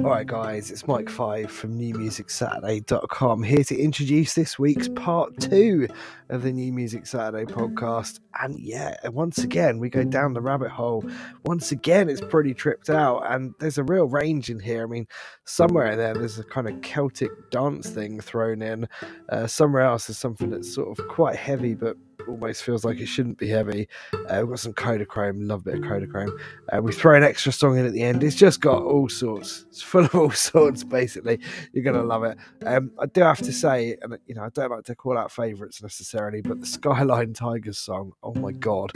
Alright, guys, it's Mike Five from NewMusicSaturday.com here to introduce this week's part two of the New Music Saturday podcast. And yeah, once again, we go down the rabbit hole. Once again, it's pretty tripped out, and there's a real range in here. I mean, somewhere in there, there's a kind of Celtic dance thing thrown in, uh, somewhere else, there's something that's sort of quite heavy but almost feels like it shouldn't be heavy. Uh, we've got some Kodachrome, love a bit of Kodachrome. Uh, we throw an extra song in at the end. It's just got all sorts. It's full of all sorts, basically. You're gonna love it. Um, I do have to say, and you know, I don't like to call out favourites necessarily, but the Skyline Tigers song, oh my god,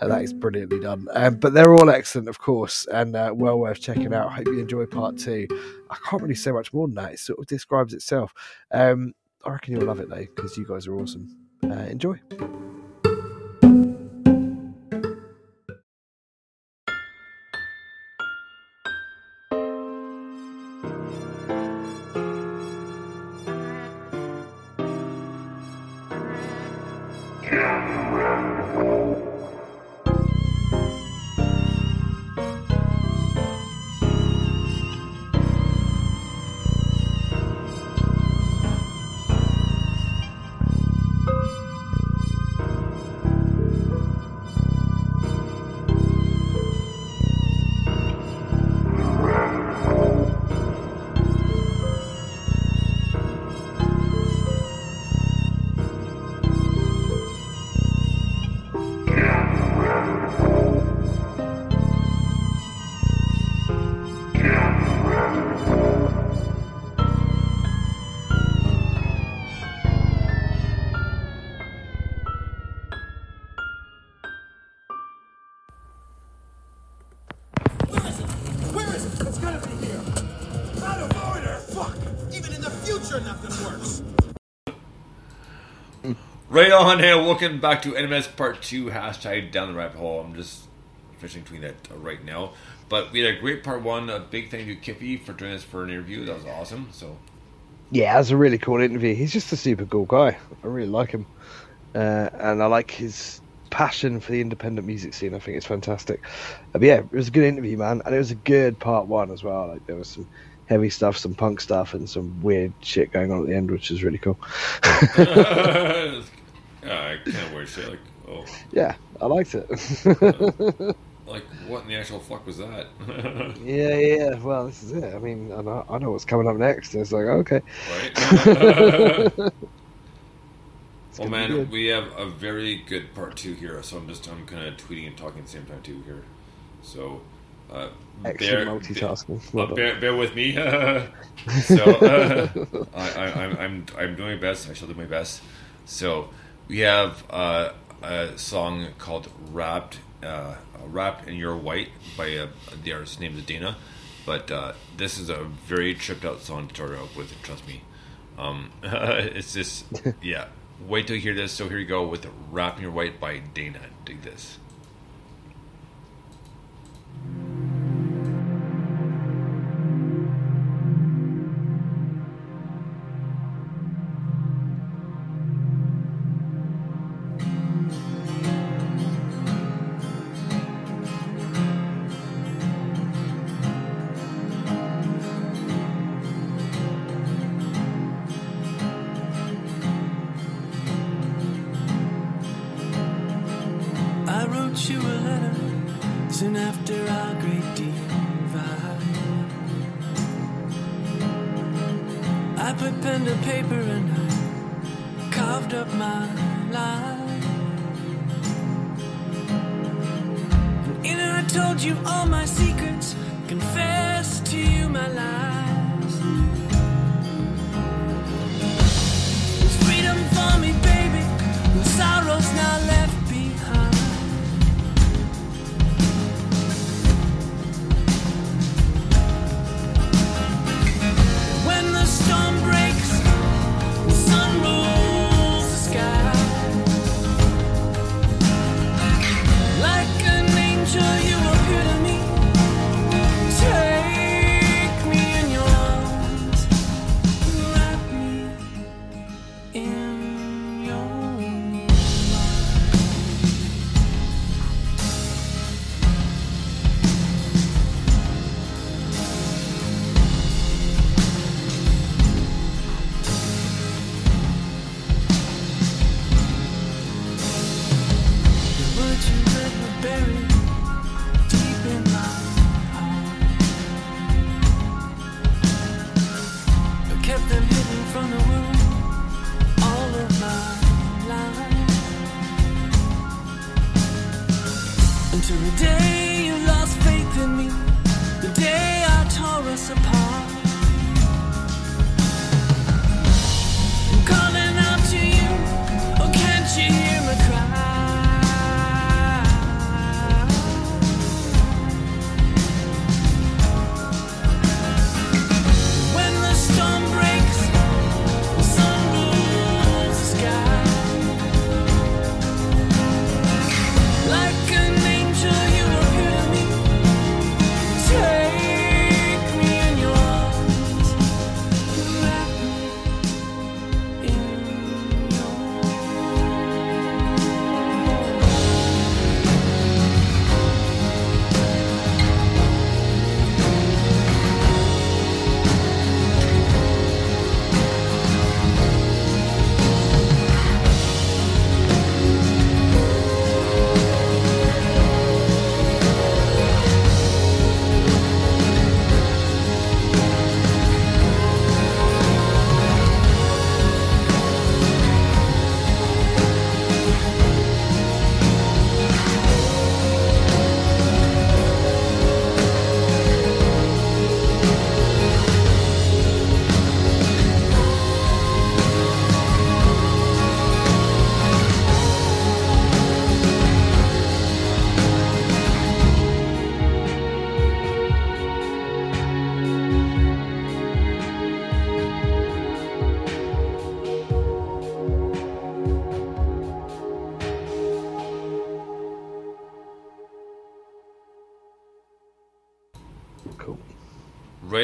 uh, that is brilliantly done. Um, but they're all excellent, of course, and uh, well worth checking out. Hope you enjoy part two. I can't really say much more than that. It sort of describes itself. Um, I reckon you'll love it though, because you guys are awesome. Uh, enjoy. Right on, hey, welcome back to NMS Part 2, hashtag down the rabbit hole. I'm just finishing tweeting that right now. But we had a great Part 1. A big thank you, to Kippy, for joining us for an interview. That was awesome. So, Yeah, it was a really cool interview. He's just a super cool guy. I really like him, uh, and I like his passion for the independent music scene. I think it's fantastic. Uh, but yeah, it was a good interview, man, and it was a good part one as well. Like there was some heavy stuff, some punk stuff, and some weird shit going on at the end, which was really cool. yeah, I can't wait to say, like, oh, yeah, I liked it. like, what in the actual fuck was that? yeah, yeah. Well, this is it. I mean, I know, I know what's coming up next. It's like okay. right? It's well, man, good. we have a very good Part 2 here. So I'm just, I'm kind of tweeting and talking at the same time, too, here. So, uh, Excellent multitasking. Uh, bear, bear with me. so uh, I, I, I'm, I'm, I'm doing my best. I shall do my best. So we have uh, a song called "Wrapped," uh, "Wrapped in Your White" by uh, the artist's name is Dana. But uh, this is a very tripped out song to start out with. Trust me. Um, it's just yeah. Wait till you hear this. So here you go with "Wrapped in Your White" by Dana. Dig this.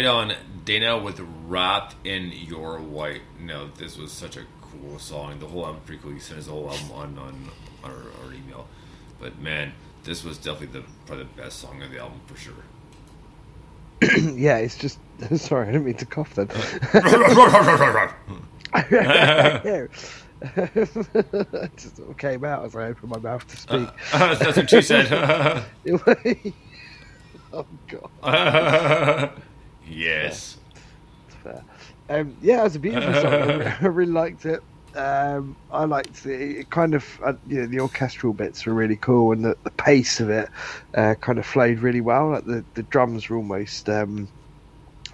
Right on, Dana with Wrapped in Your White. No, this was such a cool song. The whole album pretty cool. You sent us the whole album on, on our, our email. But man, this was definitely the probably the best song of the album for sure. yeah, it's just. Sorry, I didn't mean to cough then. it just sort of came out as I opened my mouth to speak. Uh, uh, that's what she said. oh god. Yes. Um, yeah, it was a beautiful song. I really liked it. Um, I liked it. It kind of, uh, you know, the orchestral bits were really cool, and the, the pace of it uh, kind of flowed really well. Like the, the drums were almost um,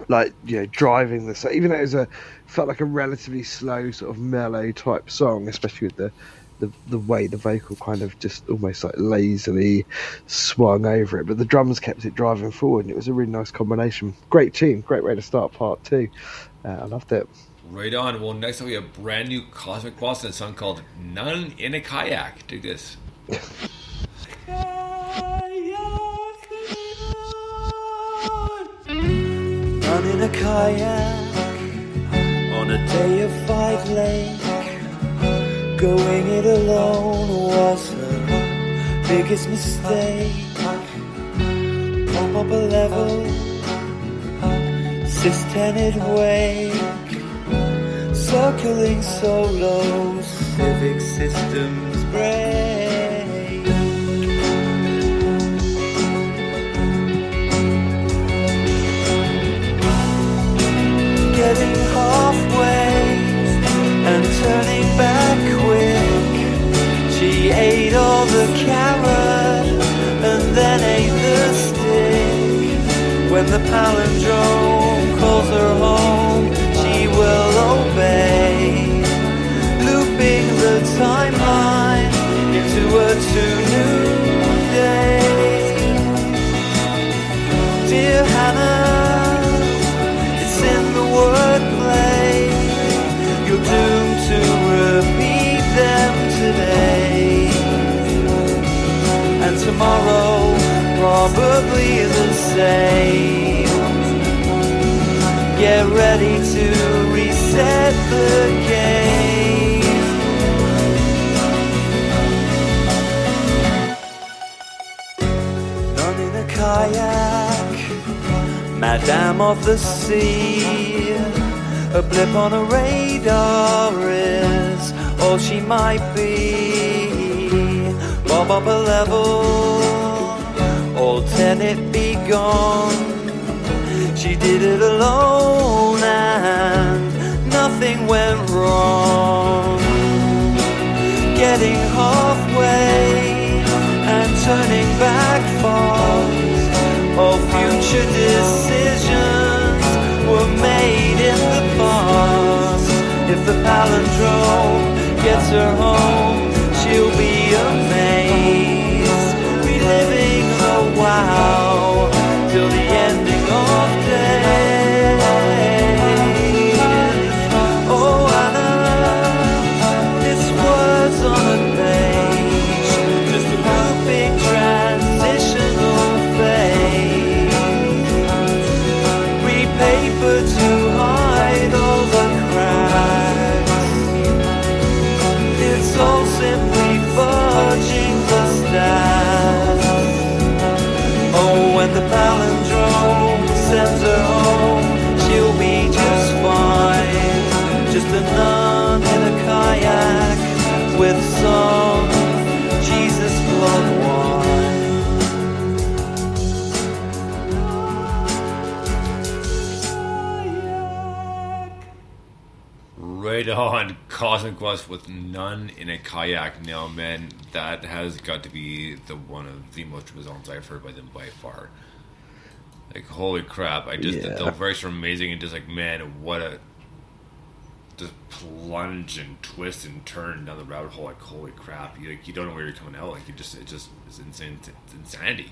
like you know driving the. So even though it was a felt like a relatively slow sort of mellow type song, especially with the. The, the way the vocal kind of just almost like lazily swung over it, but the drums kept it driving forward, and it was a really nice combination. Great tune, great way to start part two. Uh, I loved it. Right on. Well, next up we have brand new Cosmic Boston song called "None in a Kayak." Dig this. Run in a kayak on a day of five lake. Going it alone was the biggest mistake. Pump up a level, cis-tented wake. Circling solo, civic systems break. getting halfway and turning. She ate all the carrot and then ate the stick. When the palindrome calls her home, she will obey. Looping the timeline into a two tomorrow, probably the same. Get ready to reset the game. None in a kayak. Madame of the Sea. A blip on a radar is all she might be. Bob up a level tell it be gone. She did it alone and nothing went wrong. Getting halfway and turning back fast. All future decisions were made in the past. If the palindrome gets her home, she'll be the on, Cosmic Quest with none in a kayak. Now, man, that has got to be the one of the most songs I've heard by them by far. Like, holy crap! I just Yeah. the lyrics are amazing, and just like, man, what a just plunge and twist and turn down the rabbit hole. Like, holy crap! You like, you don't know where you're coming out. Like, you just it just it's insane. It's insanity.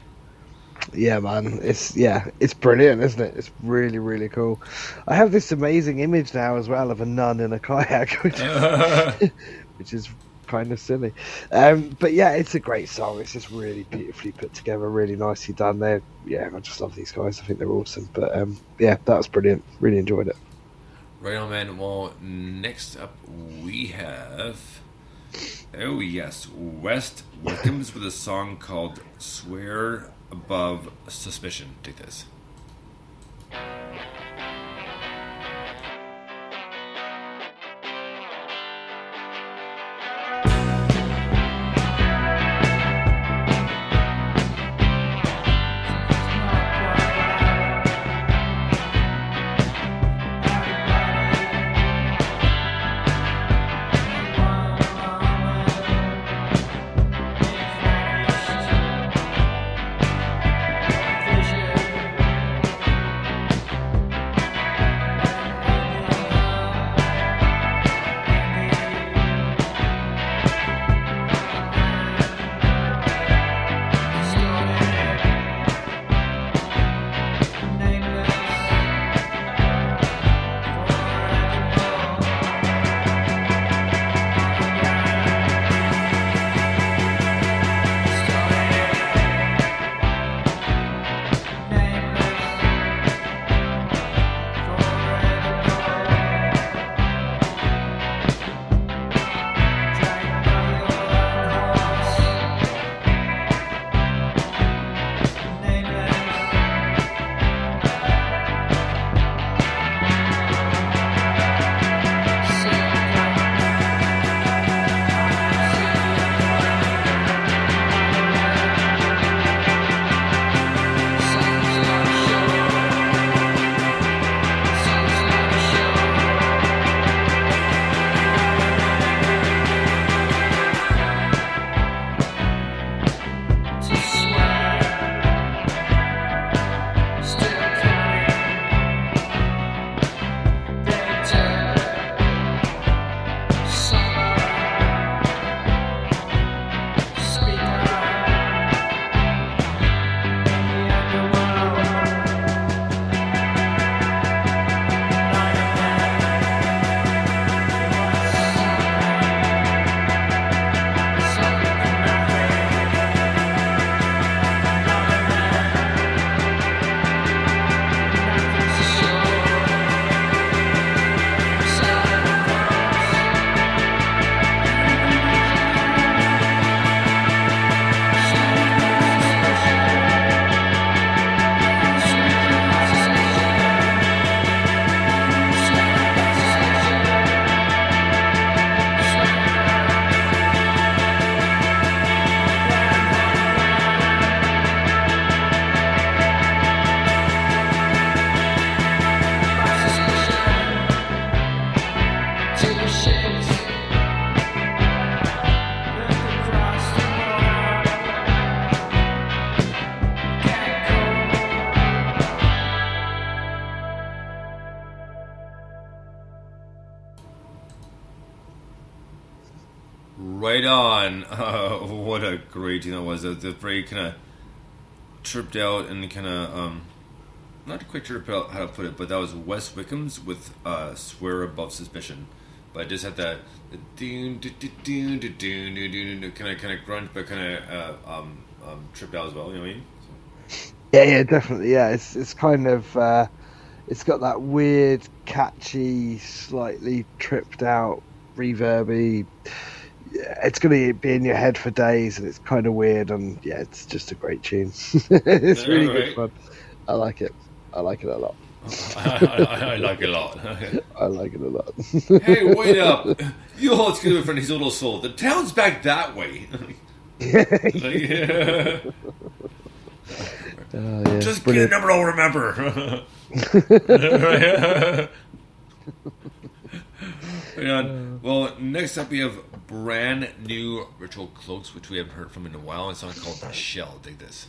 Yeah, man. It's yeah, it's brilliant, isn't it? It's really, really cool. I have this amazing image now as well of a nun in a kayak, which, which is kind of silly. Um, but yeah, it's a great song. It's just really beautifully put together, really nicely done. There, yeah, I just love these guys. I think they're awesome. But um, yeah, that was brilliant. Really enjoyed it. Right on, man. Well, next up we have. Oh, yes. West Wilkins with a song called Swear Above Suspicion. Take this. Great that was. The, very kind of tripped out and kind of um, not quite sure how to put it, but that was Wes Wickham's with uh, "Swear Above Suspicion." But I just had that kind of kind of grunge, but kind of uh, um, um, tripped out as well. You know what I mean? Yeah, yeah, definitely. Yeah, it's it's kind of uh, it's got that weird, catchy, slightly tripped out, reverby. Yeah, It's going to be in your head for days, and it's kind of weird. And yeah, it's just a great tune. it's really Yeah, good fun. I like it. I like it a lot. I, I, I like it a lot. I like it a lot. hey, wait up! You hold together for his little soul. The town's back that way. Like, yeah. Oh, yeah, Just brilliant. get a number I'll remember. Yeah. Well, next up we have brand new Ritual Cloaks, which we haven't heard from in a while. It's a song called Shell. Dig this.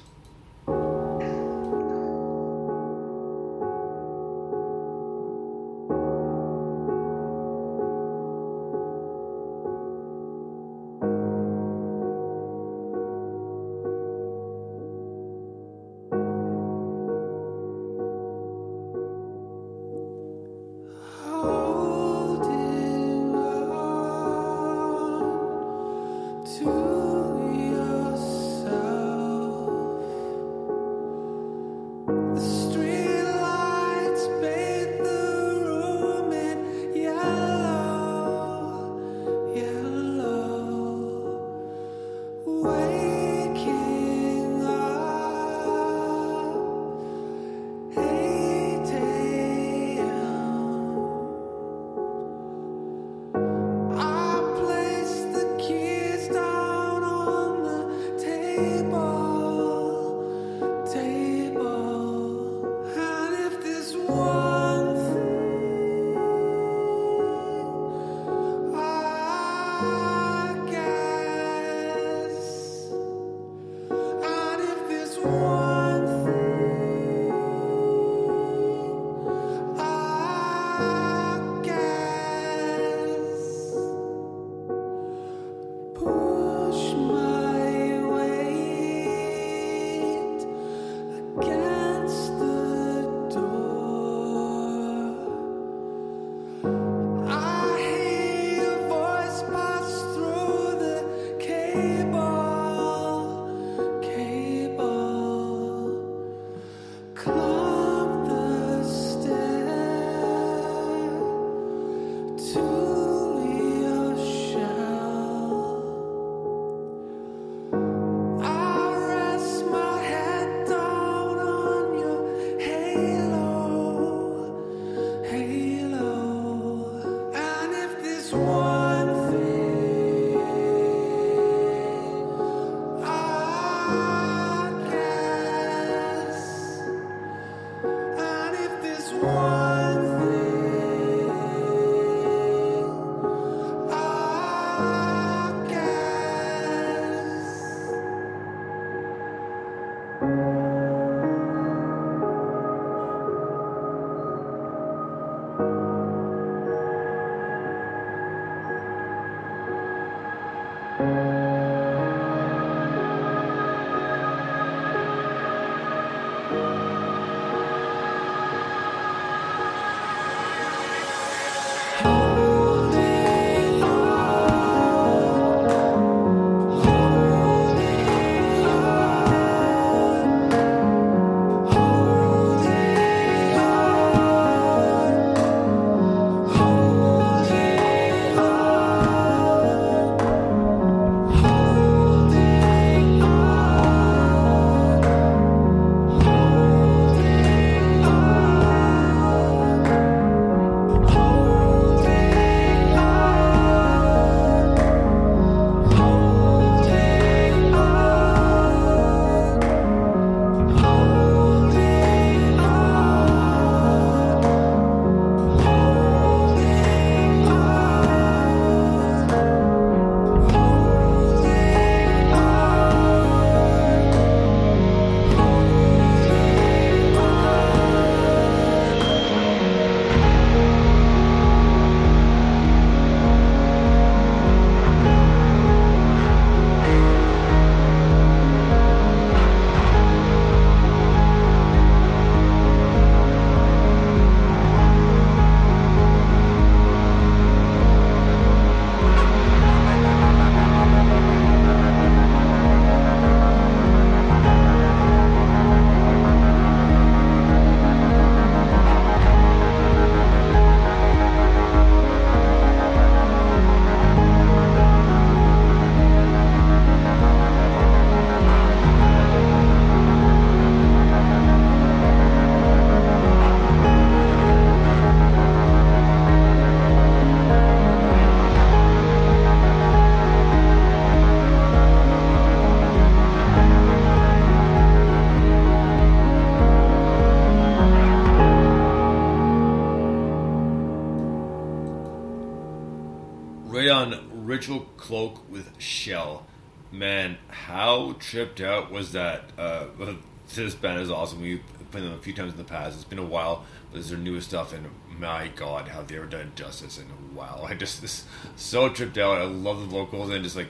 How tripped out was that? Uh, this band is awesome. We've played them a few times in the past. It's been a while, but this is their newest stuff, and my god, have they ever done justice? And wow, I just this so tripped out. I love the vocals, and just like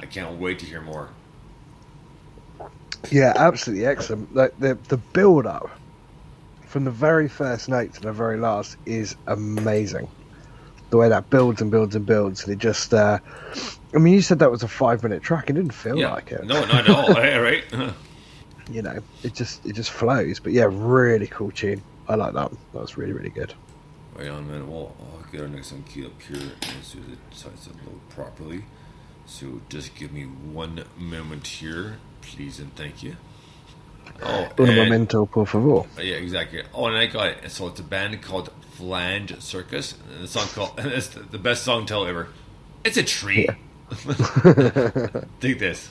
I can't wait to hear more. Yeah, absolutely excellent. Like the the build up from the very first note to the very last is amazing. The way that builds and builds and builds, and it just. Uh, I mean, you said that was a five minute track. It didn't feel Yeah, like it. no, not at all. right? You know, it just it just flows. But yeah, really cool tune. I like that. That was really really good. Right on, man. Well, I'll get our next one keyed up here and see if it decides to load properly. So just give me one moment here, please and thank you. Oh, Un and- momento, por favor. Uh, yeah, exactly. Oh, and I got it. So it's a band called Flange Circus, and the song called and it's the best song title ever. It's a tree. Dig this.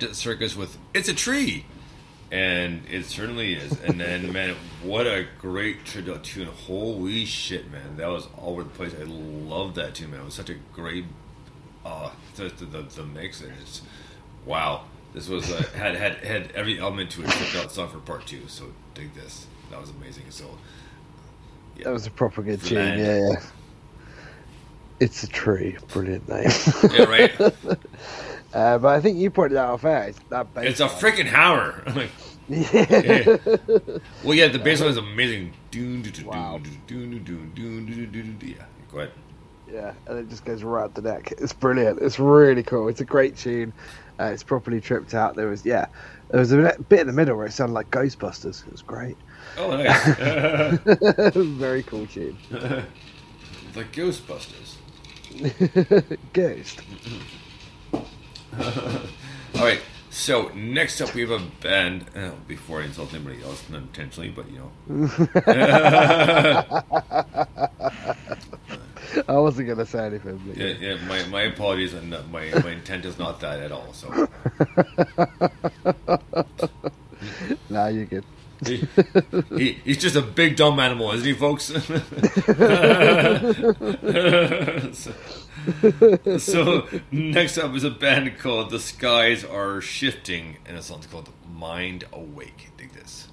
Circus with "It's a Tree," and it certainly is. And then, man, what a great tune! Holy shit, man, that was all over the place. I love that tune, man. It was such a great, uh, the the, the, mix, and it's wow. This was uh, had had had every element to it tripped out song for part two. So dig this. That was amazing. So yeah. That was a proper good tune. Yeah. It's a tree. Brilliant name. yeah, right. uh, but I think you pointed out off air. It's that bass It's a freaking hammer. Like, Yeah. yeah. Well, yeah, the bass line is amazing. Wow. Yeah, go ahead. Yeah, and it just goes right up the neck. It's brilliant. It's really cool. It's a great tune. Uh, it's properly tripped out. There was yeah, there was a bit- bit in the middle where it sounded like Ghostbusters. It was great. Oh, nice. Very cool tune. the Ghostbusters. Ghost. All right. So next up, we have a band. Uh, before I insult anybody else, not intentionally, but you know, I wasn't gonna say anything. But yeah, yeah. yeah, my my apologies, and uh, my my intent is not that at all. So Nah, you're good. he, he he's just a big dumb animal, isn't he, folks? so, so next up is a band called The Skies Are Shifting, and a song's called Mind Awake. Dig this.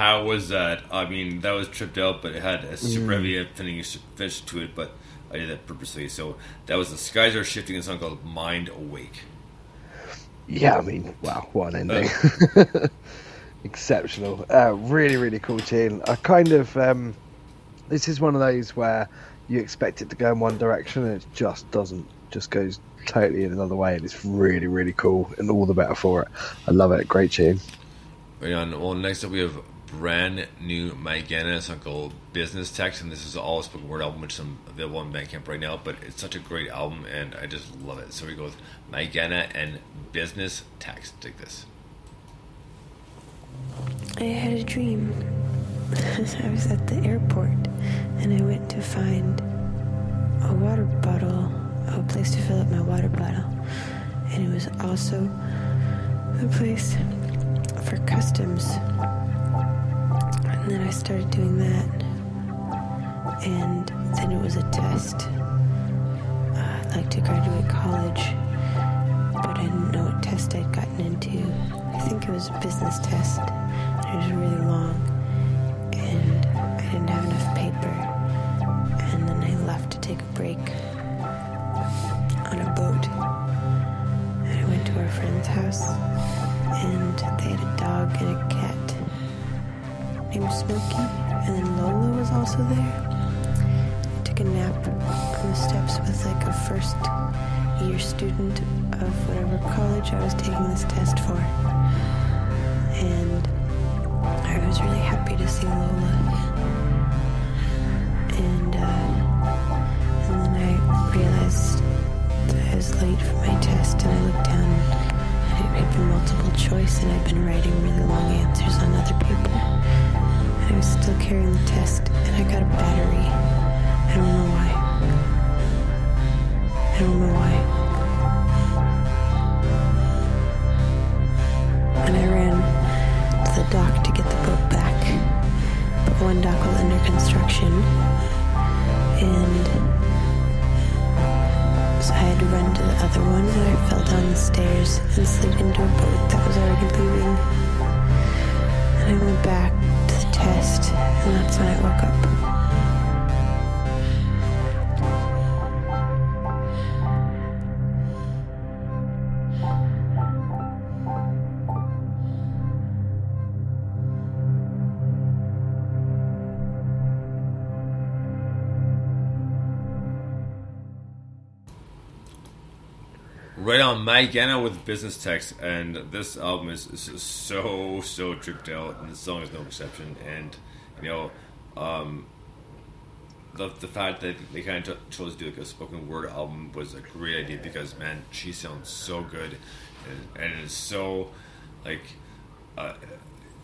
How was that? I mean, that was tripped out, but it had a super heavy finish, finish to it. But I did that purposely. So that was the skies are shifting. A song called Mind Awake. Yeah, I mean, wow, what an ending. Exceptional. Uh, really, really cool tune. I kind of, um, this is one of those where you expect it to go in one direction and it just doesn't. Just goes totally in another way, and it's really, really cool, and all the better for it. I love it. Great tune. Right on. Well, next up we have brand new Mike Gannon. Called Business Text, and this is all a spoken word album, which is available on Bandcamp right now. But it's such a great album, and I just love it. So we go with Mike Gannon and Business Text. Take this. I had a dream. I was at the airport and I went to find a water bottle, a place to fill up my water bottle. And it was also a place for customs. And then I started doing that. And then it was a test. Uh, I'd like to graduate college, but I didn't know what test I'd gotten into. I think it was a business test. It was really long, and I didn't have enough paper. And then I left to take a break on a boat. And I went to our friend's house, and they had a dog and a cat named Smokey, and then Lola was also there. I took a nap on the steps with like a first year student of whatever college I was taking this test for. And I was really happy to see Lola. And, uh, and then I realized that I was late for my test, and I looked down, and it had been multiple choice, and I'd been writing really long answers on other people. I was still carrying the test, and I got a battery. I don't know why. I don't know why. And I ran to the dock to get the boat back. But one dock was under construction. And so I had to run to the other one, and I fell down the stairs and slid into a boat that was already leaving. And I went back and that's when I woke up. Right on, Mike Gannon with Business Text, and this album is, is so so tripped out, and the song is no exception. And you know, um, the the fact that they kind of chose to do like a spoken word album was a great idea because man, she sounds so good, and, and it's so like. Uh,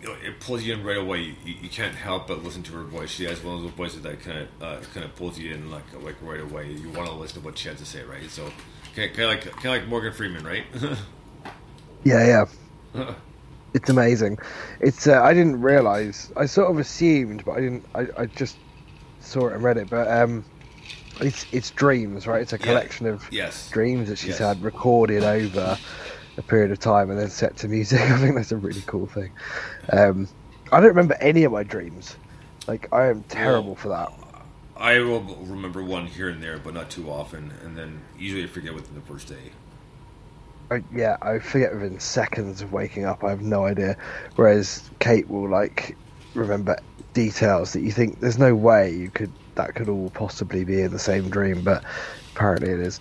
you know, it pulls you in right away. You, you can't help but listen to her voice. She has one of those voices that kind of uh, kind of pulls you in like like right away. You want to listen to what she has to say, right? So kind of like kind of like Morgan Freeman, right? Yeah, yeah. It's amazing. It's uh, I didn't realize. I sort of assumed, but I didn't. I, I just saw it and read it. But um, it's it's dreams, right? It's a Yeah. collection of yes. dreams that she's Yes. had recorded over a period of time and then set to music. I think that's a really cool thing. Um, I don't remember any of my dreams. Like I am terrible Well, for that. I will remember one here and there, but not too often, and then usually I forget within the first day. I, yeah, I forget within seconds of waking up. I have no idea. Whereas Kate will like remember details that you think there's no way you could that could all possibly be in the same dream, but apparently it is.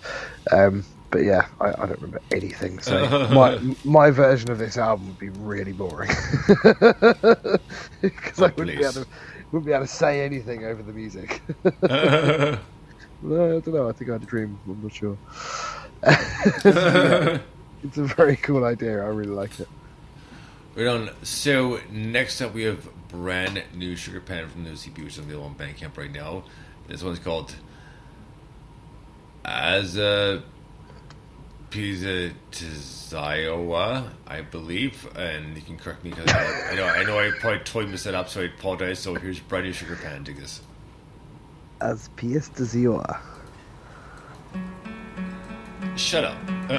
Um, but yeah, I, I don't remember anything. So my my version of this album would be really boring because I Oh, wouldn't be, able to, wouldn't be able to say anything over the music. no, I don't know. I think I had a dream. I'm not sure. It's a very cool idea. I really like it. Right on. So next up, we have brand new Sugar Pan from the OCP, which is available on Bandcamp right now. This one's called As a Pizza Tizioa, I believe, and you can correct me because I, I know I know I probably totally messed that up, so I apologize. So here's brand new Sugar Pan. Dig this. As de Zioa. Shut up. Uh,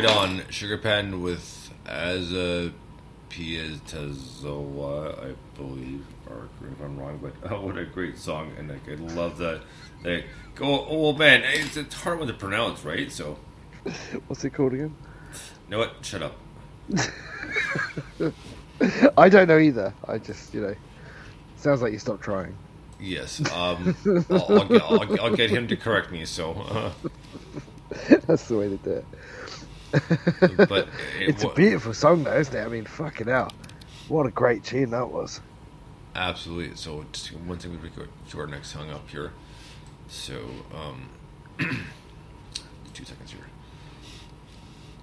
right on Sugar Pan with as a Pietazoa, I believe, or if I'm wrong, but oh, what a great song, and like, I love that. They go, oh man, it's a hard one to pronounce, right? So, What's it called again? you know what? Shut up. I don't know either. I just, you know, sounds like you stopped trying. Yes, um, I'll, I'll, get, I'll, I'll get him to correct me. So, uh, That's the way to do it. But it, It's a beautiful song, though, isn't it? I mean, fucking hell. What a great tune that was. Absolutely. So one thing we go to our next song up here. So um, two seconds here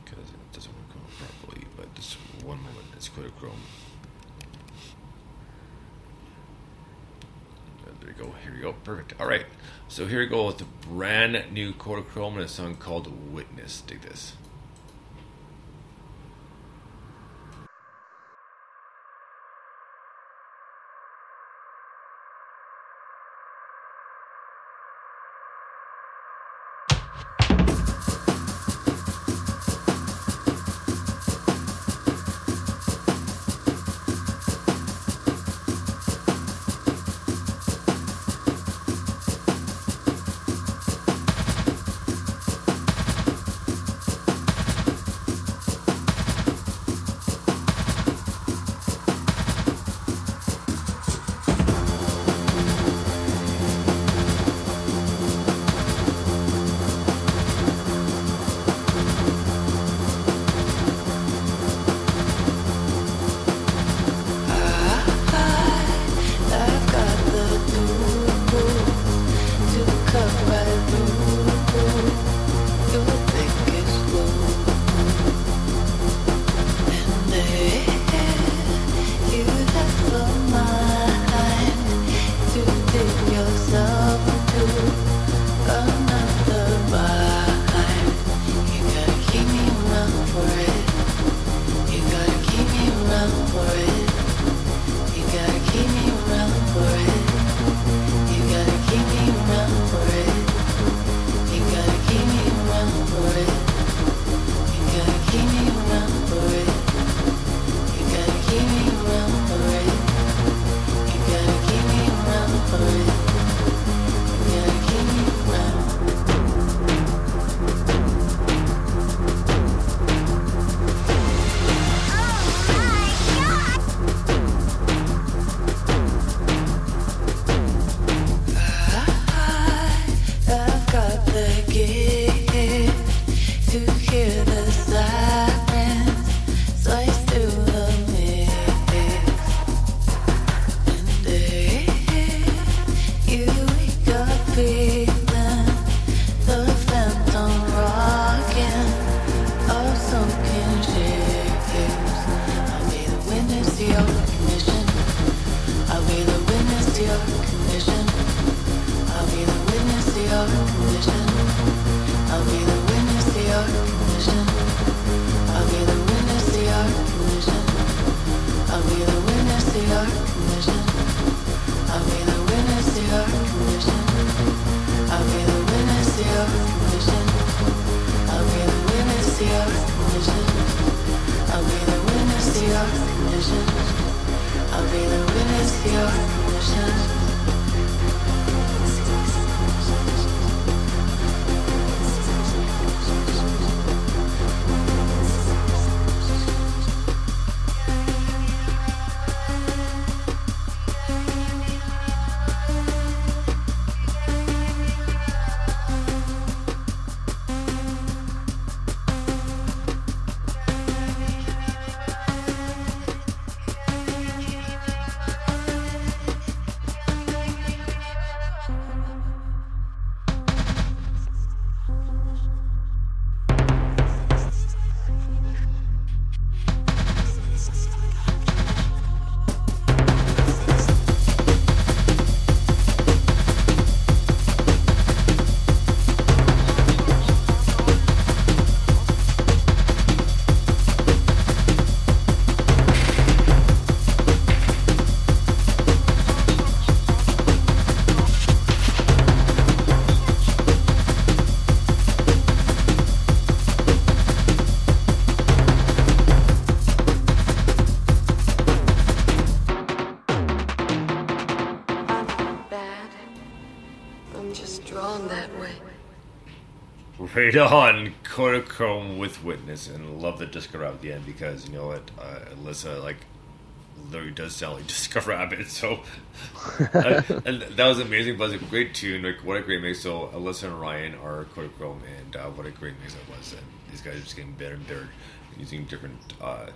because it doesn't want to come up properly. But just one moment. It's clear Chrome. Uh, There you go. Here you go. Perfect. All right. So here we go with the brand new Kodachrome and a song called "Witness." Dig this. Right on Kodachrome with Witness, and love the Disco Rabbit at the end because you know what, uh, Alyssa like literally does sound like Disco Rabbit. So, uh, and that was amazing. But it was a great tune. Like what a great mix. So Alyssa and Ryan are Kodachrome, and uh, what a great mix it was. And these guys are just getting better and better using different uh,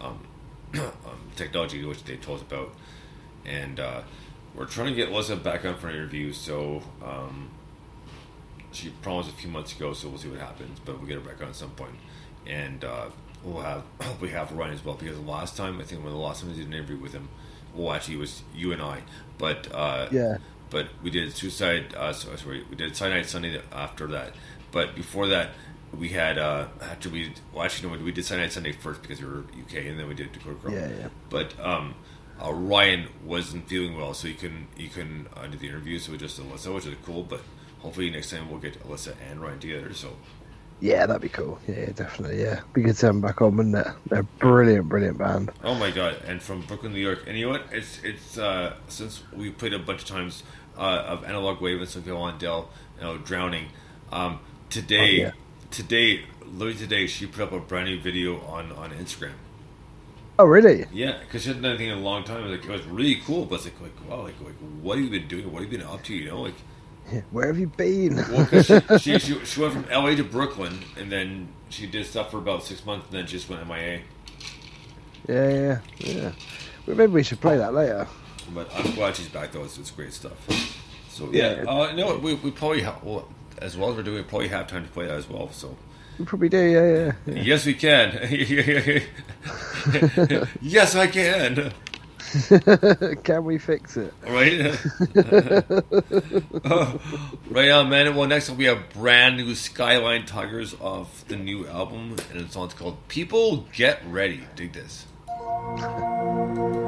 um, um, technology, which they told us about, and. Uh, we're trying to get Alyssa back on for an interview, so um, she promised a few months ago, so we'll see what happens. But we'll get her back on at some point, and uh, we'll have we have Ryan as well because the last time I think when the last time we did an interview with him, well actually it was you and I, but uh, Yeah. but we did Suicide. Uh, so- sorry, we did Night Sunday after that, but before that. We had uh, after we well actually no we did Sunday Night Sunday first because we were UK and then we did Kodachrome. Yeah, yeah. But um, uh, Ryan wasn't feeling well, so he couldn't he couldn't uh, do the interview. So we just did Alyssa, which is cool. But hopefully next time we'll get Alyssa and Ryan together. So Yeah, that'd be cool. Yeah, definitely. Yeah, be good to have them back on, wouldn't it? They're a brilliant, brilliant band. oh my god! And from Brooklyn, New York. And you know what? It's it's uh, since we played a bunch of times uh, of Analog Wave and Sophia Wandell, you know, drowning. Um, today, Oh, yeah. today, literally today, she put up a brand new video on on Instagram. Oh, really? Yeah, because she hadn't done anything in a long time. Like it was really cool, but it's like, like wow, like like what have you been doing? What have you been up to? You know, like. Where have you been? Well, 'cause she, she, she, she went from LA to Brooklyn, and then she did stuff for about six months, and then she just went MIA. yeah, yeah, yeah. Well, maybe we should play that later. But I'm glad she's back, though. It's, it's great stuff. So, yeah. Yeah. Uh, no, we, we probably have, well, as well as we're doing, we probably have time to play that as well. So, We probably do. Yeah, yeah. yeah. yes, we can. yes, I can. Can we fix it? Right? Oh, right on, man. Well, next up, we have brand new Skyline Tigers off the new album, and it's called People Get Ready. Dig this.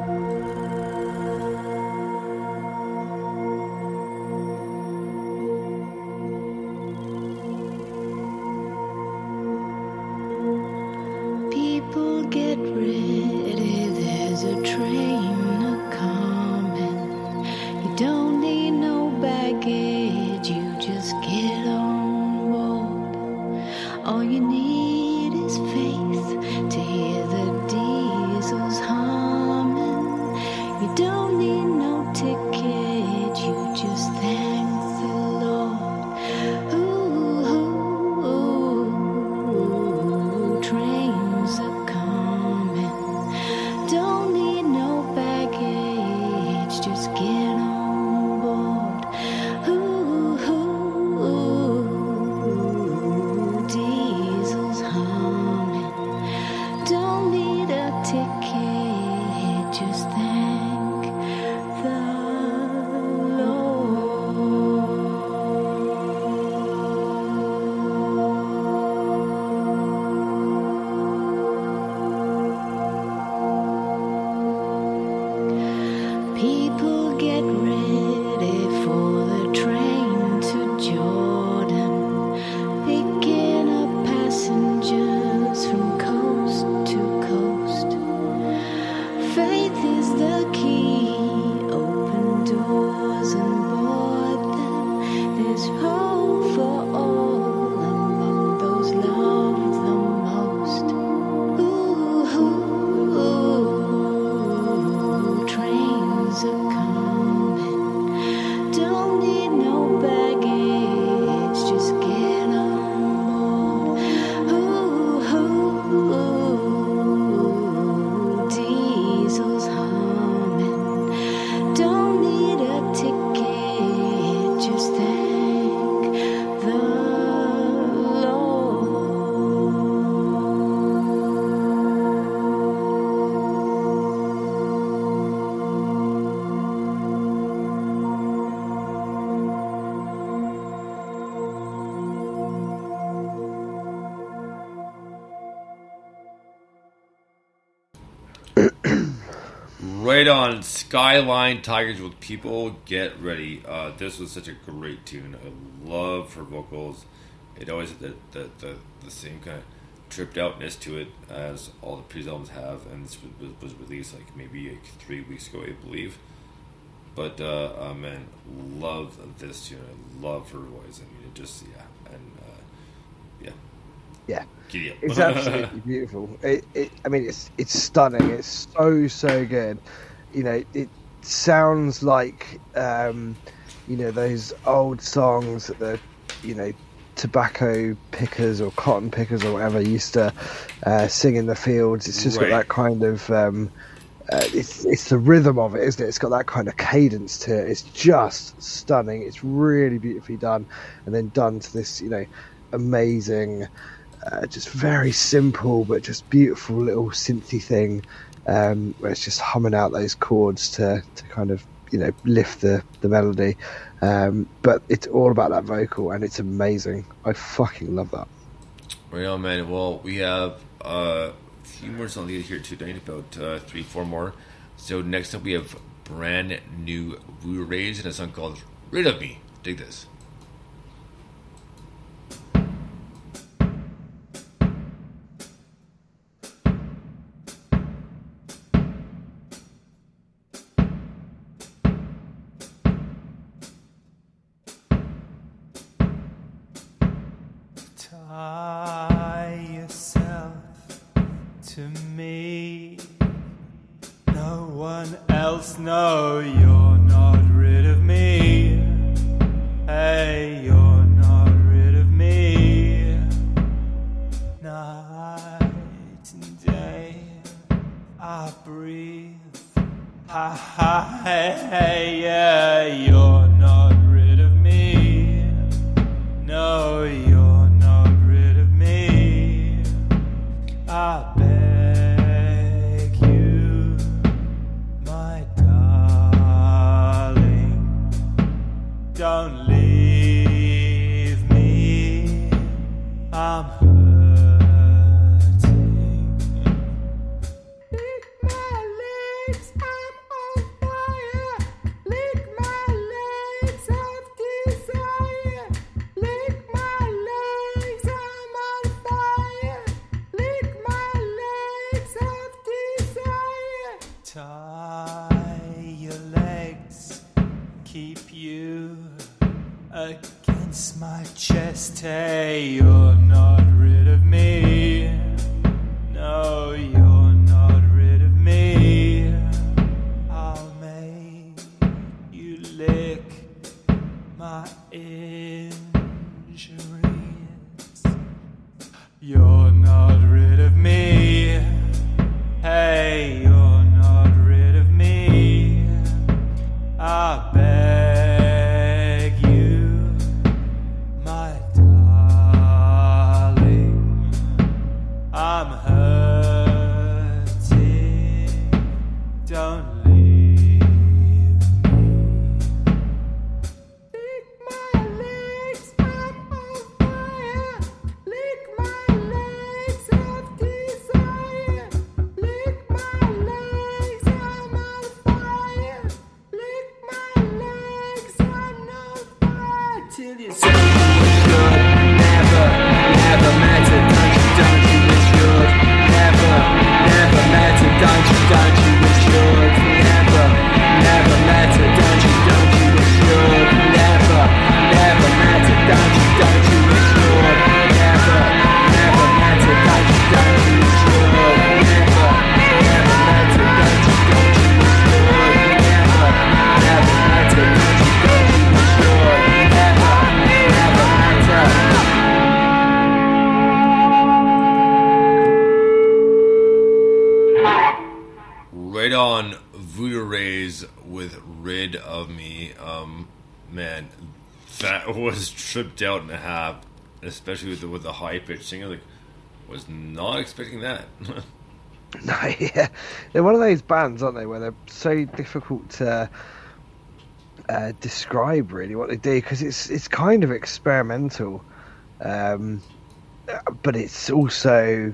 Right on Skyline Tigers with People Get Ready. Uh, this was such a great tune. I love her vocals. It always had the, the, the, the same kind of tripped outness to it as all the previous albums have, and this was, was released like maybe like three weeks ago, I believe. But uh, uh, man, love this tune. I love her voice. I mean, it just yeah, and uh, Yeah, up. it's absolutely beautiful. It, it, I mean, it's it's stunning. It's so so good. You know, it sounds like um, you know those old songs that the you know tobacco pickers or cotton pickers or whatever used to uh, sing in the fields. It's just Right. got that kind of. Um, uh, it's it's the rhythm of it, isn't it? It's got that kind of cadence to it. It's just stunning. It's really beautifully done, and then done to this, you know, amazing, uh, just very simple but just beautiful little synthy thing, um, where it's just humming out those chords to to kind of you know lift the the melody. Um, but it's all about that vocal, and it's amazing. I fucking love that. Right on, man. Well, we have uh, a few more songs to here tonight, about uh, three, four more. So next up, we have brand new Voodoo Rays and a song called "Rid of Me." Dig this. Man, that was tripped out and a half, especially with the, with the high pitched singer. Like, was not expecting that. No, yeah, they're one of those bands, aren't they, where they're so difficult to uh, describe really what they do because it's it's kind of experimental, um, but it's also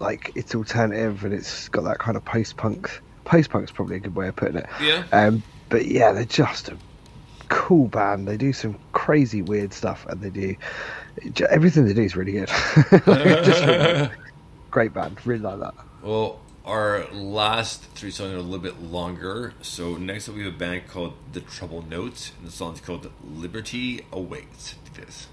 like it's alternative and it's got that kind of post punk. Post punk's probably a good way of putting it. yeah. Um, but yeah, they're just a cool band. They do some crazy weird stuff, and they do everything they do is really good. Just really great band, really like that. Well, our last three songs are a little bit longer. So next up, we have a band called The Trouble Notes, and the song's called "Liberty Awaits." This.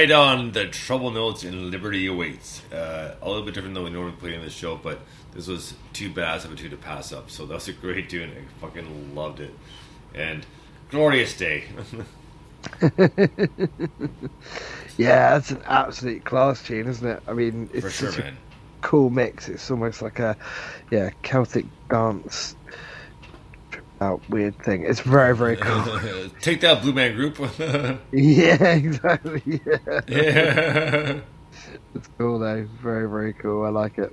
Right on the trouble notes in Liberty Awaits. Uh, a little bit different than we normally play in the show, but this was too bad of a two to pass up. So that was a great tune. I fucking loved it. And glorious day. Yeah, that's an absolute class tune, isn't it? I mean, it's For sure, such a man. cool mix. It's almost like a yeah Celtic dance out weird thing. It's very very cool. Take that, Blue Man Group. yeah, exactly. Yeah, yeah. it's cool though. Very very cool. I like it.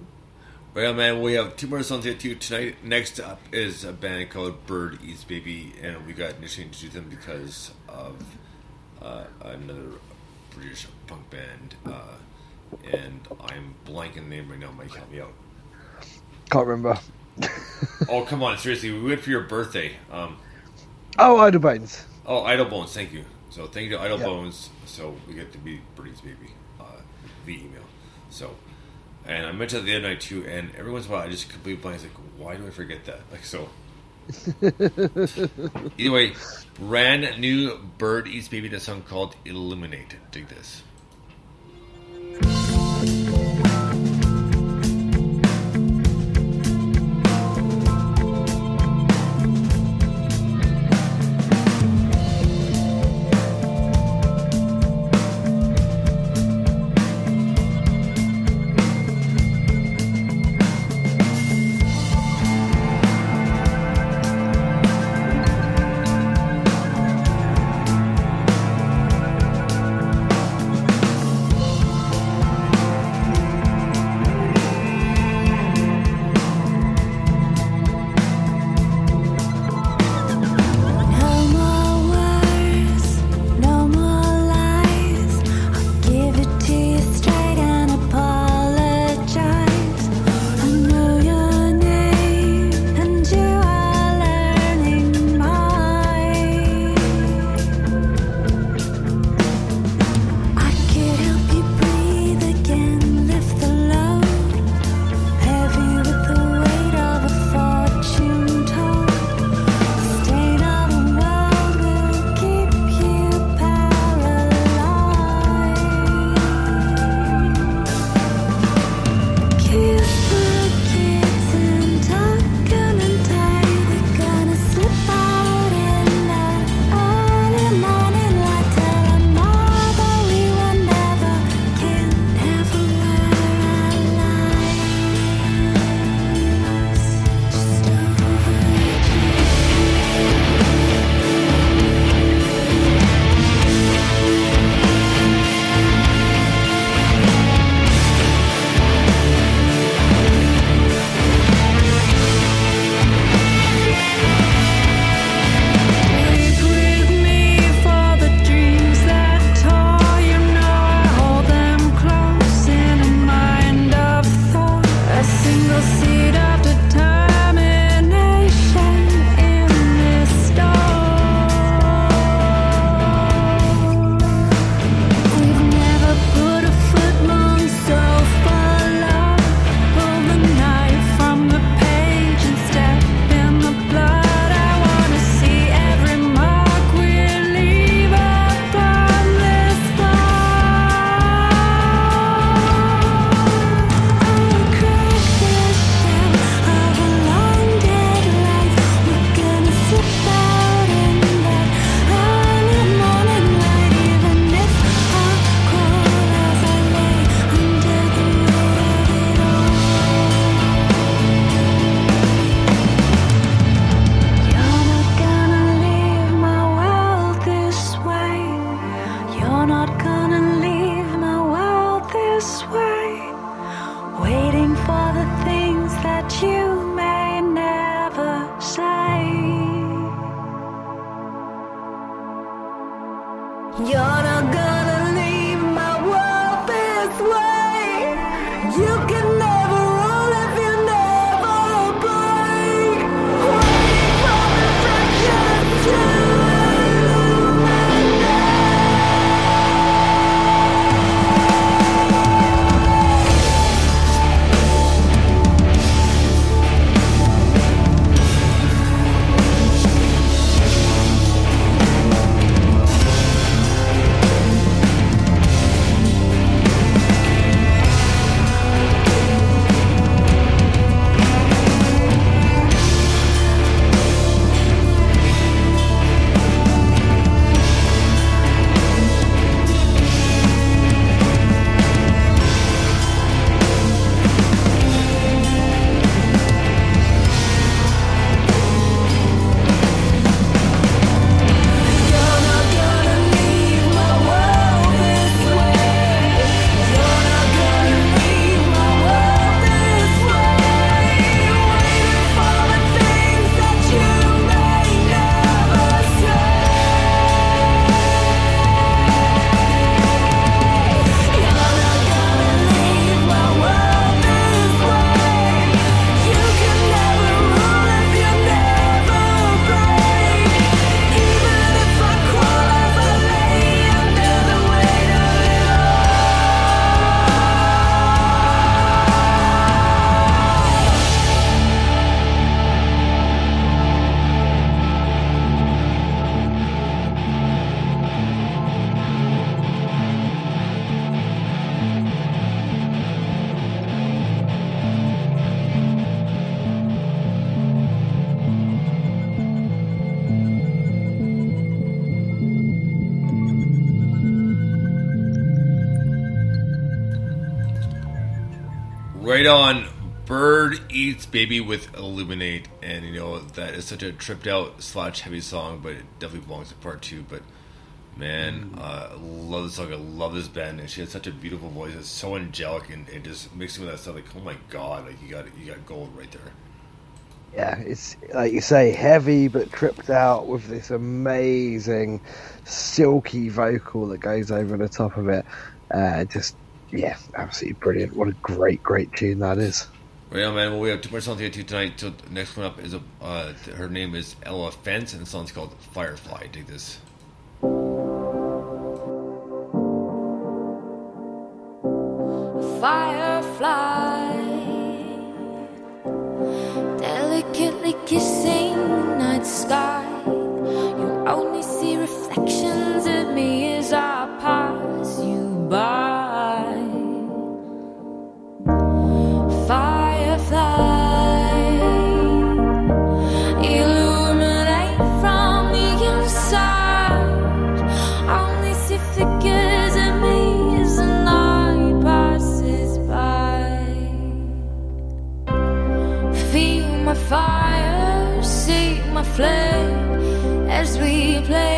Well, man, we have two more songs to get to tonight. Next up is a band called Bird Eats Baby, and we got initially introduced them because of uh, another British punk band. Uh, and I'm blanking the name right now. Mike, help me out. Can't remember. Oh, come on, seriously, we went for your birthday. Um, Oh, Idle Bones. oh, Idle Bones, thank you. So thank you to Idle Yep. Bones. So we get to be Bird Eats Baby uh, via email. So. And I mentioned that the other night too, and every once in a while I just completely blank. Like, why do I forget that? Like, so Either way, brand new Bird Eats Baby, the song called Illuminate. Dig this. Baby with illuminate, and you know that is such a tripped out slash heavy song, but it definitely belongs to part two. But man, uh, I love this song. I love this band, and she has such a beautiful voice. It's so angelic, and it just mixing with that stuff. Like, oh my god, like you got you got gold right there. Yeah, it's like you say, heavy but tripped out with this amazing silky vocal that goes over the top of it. Uh, just yeah, absolutely brilliant. What a great, great tune that is. Right on, man. Well, we have too much songs to get to tonight. So next one up is a uh, her name is Ella Fence, and the song's called Firefly. Dig this. Firefly, delicately kissing as we play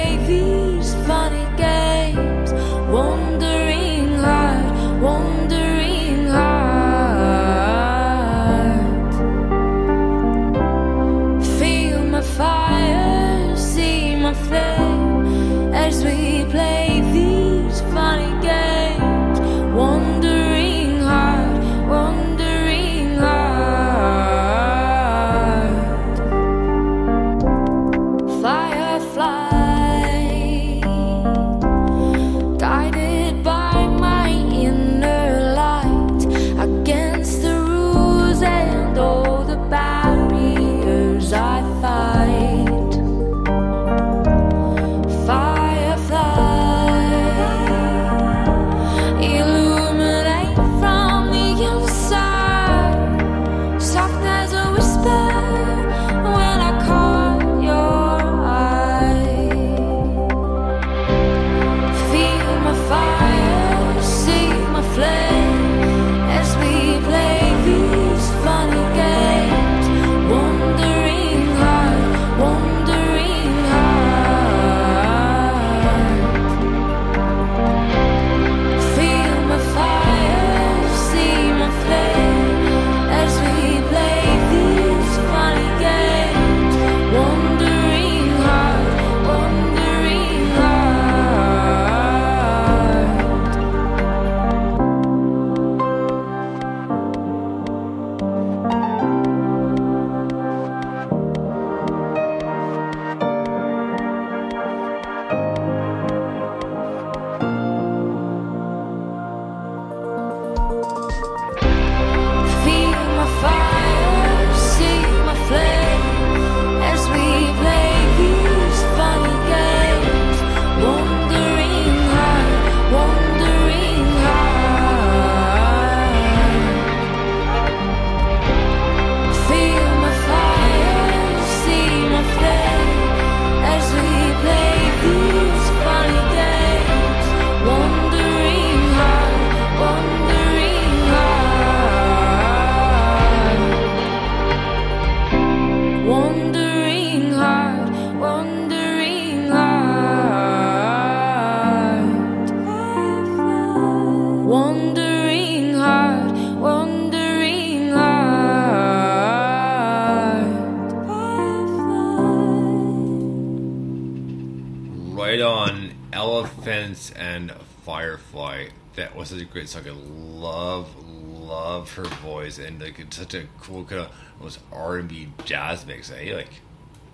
such a cool kind of almost R and B jazz mix. Eh? Like,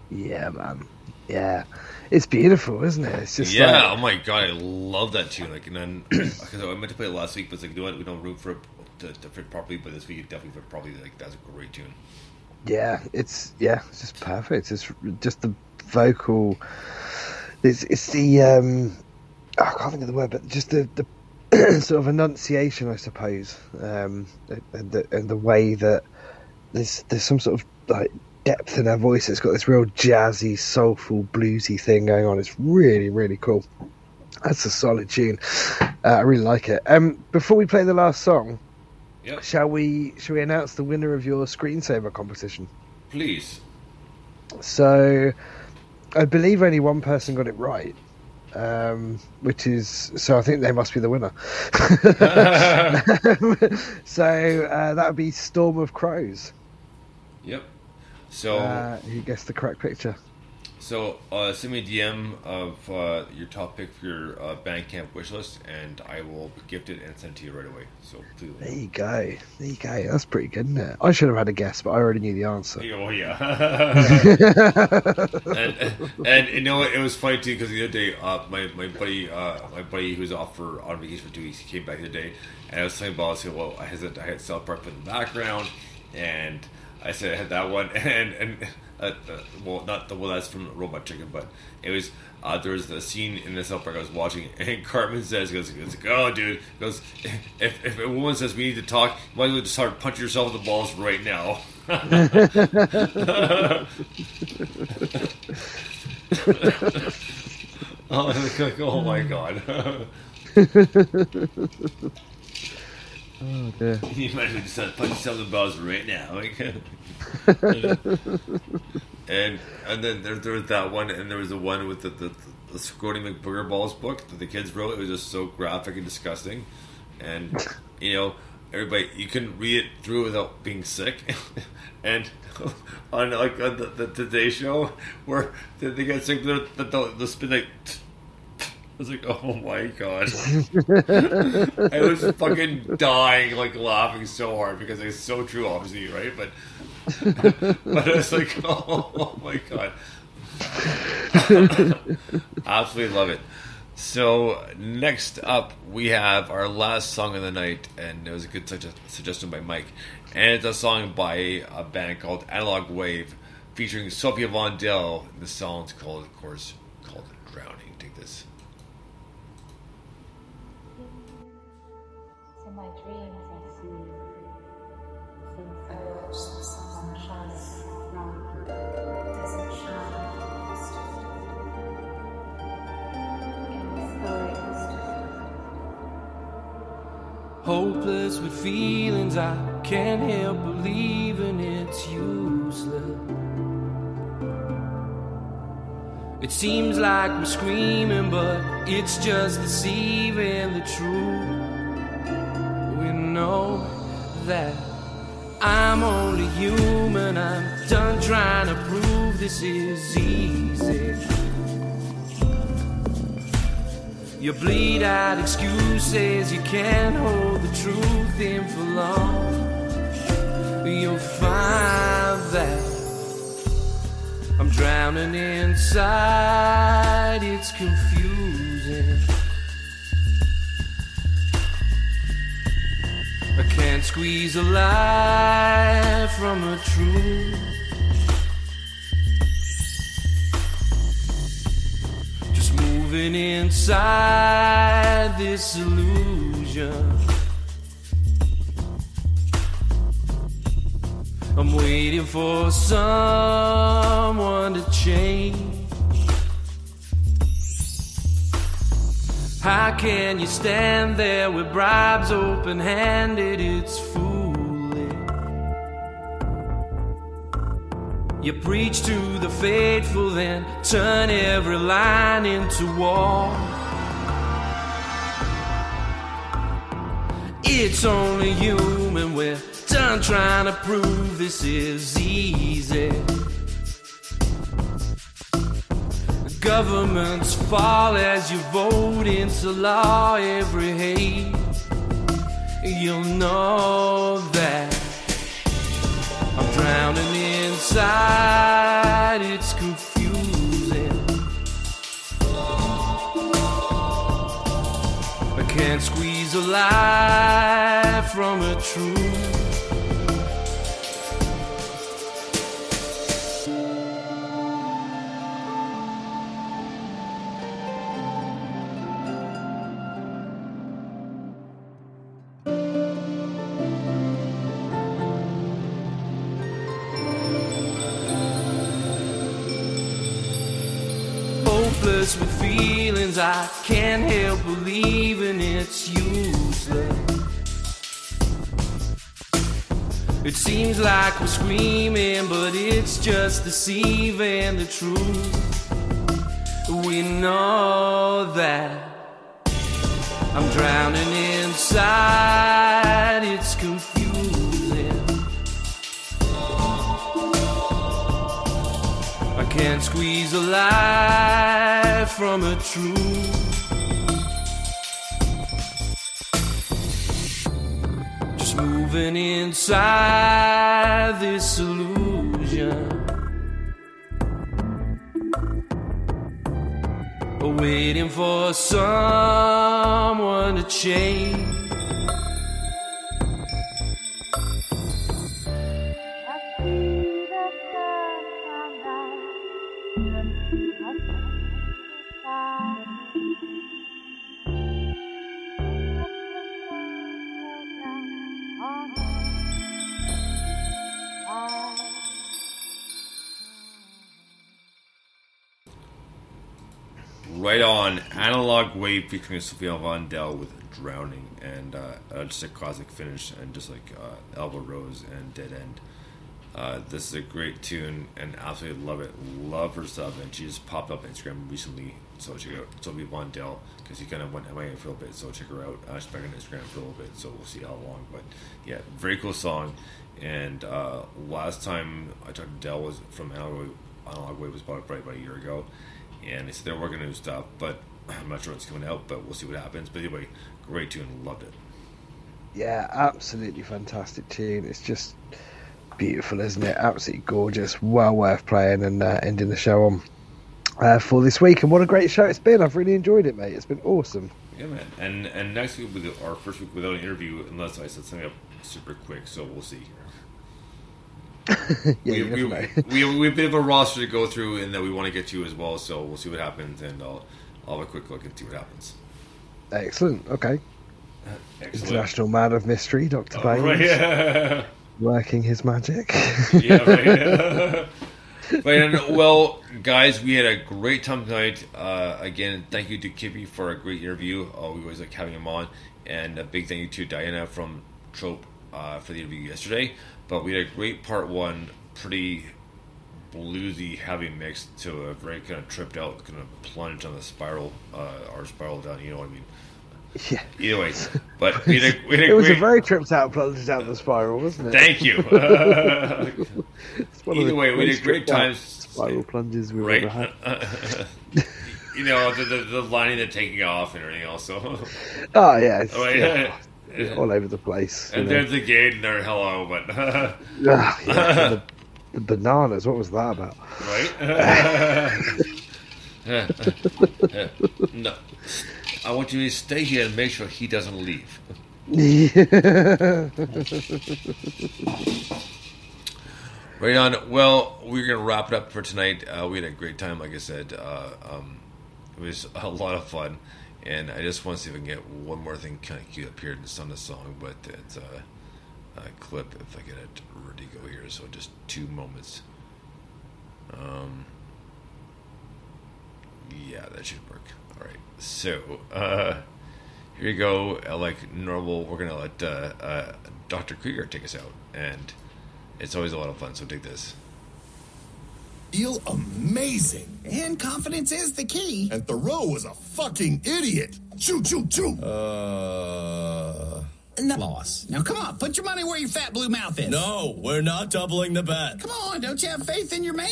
Yeah, man. Yeah, it's beautiful, isn't it? It's just yeah. like- oh my god, I love that tune. Like, and then because I meant to play it last week, but it's like, you know what? We don't root for it to, to fit properly, but this week it definitely fit properly. Like, that's a great tune. yeah, it's yeah, it's just perfect. It's just the vocal. It's it's the um, I can't think of the word, but just the the sort of enunciation, I suppose, um, and the and the way that there's there's some sort of like depth in her voice. It's got this real jazzy, soulful, bluesy thing going on. It's really really cool. That's a solid tune. Uh, I really like it. Um, before we play the last song, Yep. Shall we? Shall we announce the winner of your screensaver competition? Please. So, I believe only one person got it right, um, which is so. I think they must be the winner. so uh, that would be Storm of Crows, Yep. So uh, who guessed the correct picture. So uh, send me a DM of uh, your top pick for your uh, Bandcamp wish list, and I will gift it and send it to you right away. So please. There you go. There you go. That's pretty good, isn't it? I should have had a guess, but I already knew the answer. Oh yeah. and, and, and you know what? It was funny too because the other day, uh, my my buddy, uh, my buddy who was off for on vacation for two weeks, he came back the other day, and I was telling Bob, I said, "Well, I had I had South Park in the background, and I said I had that one, and and uh, uh, well, not the well, that's from Robot Chicken, but it was." Uh, there was a scene in the South Park I was watching, and Cartman says, "Goes, goes, oh, dude, goes, if, if a woman says we need to talk, you might as well just start punching yourself in the balls right now." oh, oh my god! Oh dear. Can you imagine just punching yourself in the balls right now? And um, and then there, there was that one, and there was the one with the the, the Scrotie McBoogerballs book that the kids wrote. It was just so graphic and disgusting, and you know everybody you couldn't read it through without being sick. and on like on the, the Today Show, where they, got sick, the the, the, the spin like. I was like, oh my god. I was fucking dying, like laughing so hard because it's so true, obviously, right? But, but I was like, oh, my god. Absolutely love it. So, next up, we have our last song of the night, and it was a good sugge- suggestion by Mike. And it's a song by a band called Analog Wave featuring Sophia Von Dell. The song's called, of course, called With feelings, I can't help believing it's useless. It seems like we're screaming, but it's just deceiving the truth. We know that I'm only human. I'm done trying to prove this is easy. You bleed out excuses, you can't hold the truth in for long. You'll find that I'm drowning inside, it's confusing. I can't squeeze a lie from a truth. Moving inside this illusion. I'm waiting for someone to change. How can you stand there with bribes open handed? It's foolish. You preach to the faithful, then turn every line into war. It's only human, we're done trying to prove this is easy. Governments fall as you vote into law every hate. You'll know that drowning inside, it's confusing. I can't squeeze a lie from a truth. I can't help believing it's useless. It seems like we're screaming, but it's just deceiving the truth. We know that I'm drowning inside, it's confusing. Can't squeeze a lie from a truth. Just moving inside this illusion. Waiting for someone to change. Right on, Analog Wave featuring Sophia Vondel with Drowning, and uh, just a classic finish, and just like uh, Elbow Rose and Dead End. Uh, this is a great tune, and absolutely love it. Love her stuff, and she just popped up on Instagram recently, so check out Sophia Vondel because she kind of went MIA for a little bit, so check her out. Uh, she's back on Instagram for a little bit, so we'll see how long. But yeah, very cool song. And uh, last time I talked to Dell was from Analog Analog Wave was about probably about a year ago and they're working on new stuff, but I'm not sure what's coming out, but we'll see what happens. But anyway, great tune, loved it. Yeah, absolutely fantastic tune. It's just beautiful, isn't it? Absolutely gorgeous. Well worth playing and uh, ending the show on uh, for this week. And what a great show it's been. I've really enjoyed it, mate. It's been awesome. Yeah, man. And and next week with our first week without an interview, unless I set something up super quick, so we'll see. yeah, we, we, we, we have a bit of a roster to go through, and that we want to get to as well. So we'll see what happens, and I'll I'll have a quick look and see what happens. Excellent. Okay. Excellent. International Man of Mystery, Dr. Oh, Baines, right, yeah. working his magic. yeah, right. but well, guys, we had a great time tonight. Uh, again, thank you to Kippy for a great interview. Uh, we always like having him on, and a big thank you to Diana from Trope uh, for the interview yesterday. But we had a great part one, pretty bluesy, heavy mix to a very kind of tripped out, kind of plunge on the spiral, uh, or spiral down. You know what I mean? Yeah. Either way, but we we had It was great. a very tripped out plunge down the spiral, wasn't it? Thank you. Either the way, we had great times. Spiral plunges we've right? ever had. you know, the, the, the lining, the taking off, and everything else. So, Oh yeah, it's, oh, yeah, all over the place. And know. there's the gate, and there, hello, but Ah, yeah, the, the bananas. What was that about? right? no, I want you to stay here and make sure he doesn't leave. Right on. Well, we're gonna wrap it up for tonight. Uh, we had a great time, like I said. Uh, um, it was a lot of fun, and I just want to see if I can get one more thing kind of queued up here. It's not a song, but it's a, a clip. If I get it ready to go here, so just two moments. Um, yeah, that should work. All right. So uh, here you go. Uh, like normal, we're gonna let uh, uh, Dr. Krieger take us out, and it's always a lot of fun. So take this. Feel amazing. And confidence is the key. And Thoreau was a fucking idiot. Choo choo choo. Uh. No. Loss. Now come on, put your money where your fat blue mouth is. No, we're not doubling the bet. Come on, don't you have faith in your man?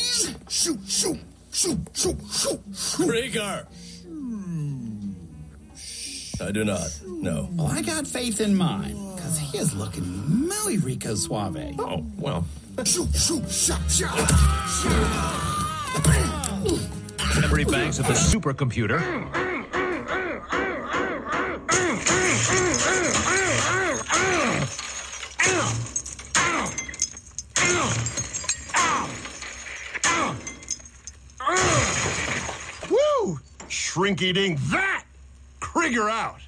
Shoot, shoot, shoot, shoot, shoot, shoot. Krieger! I do not. No. Well, I got faith in mine, because he is looking muy rico suave. Oh, well. Shoot, shoot, shot, shot. Memory banks of the supercomputer. Woo! Shrink eating that! Krieger out!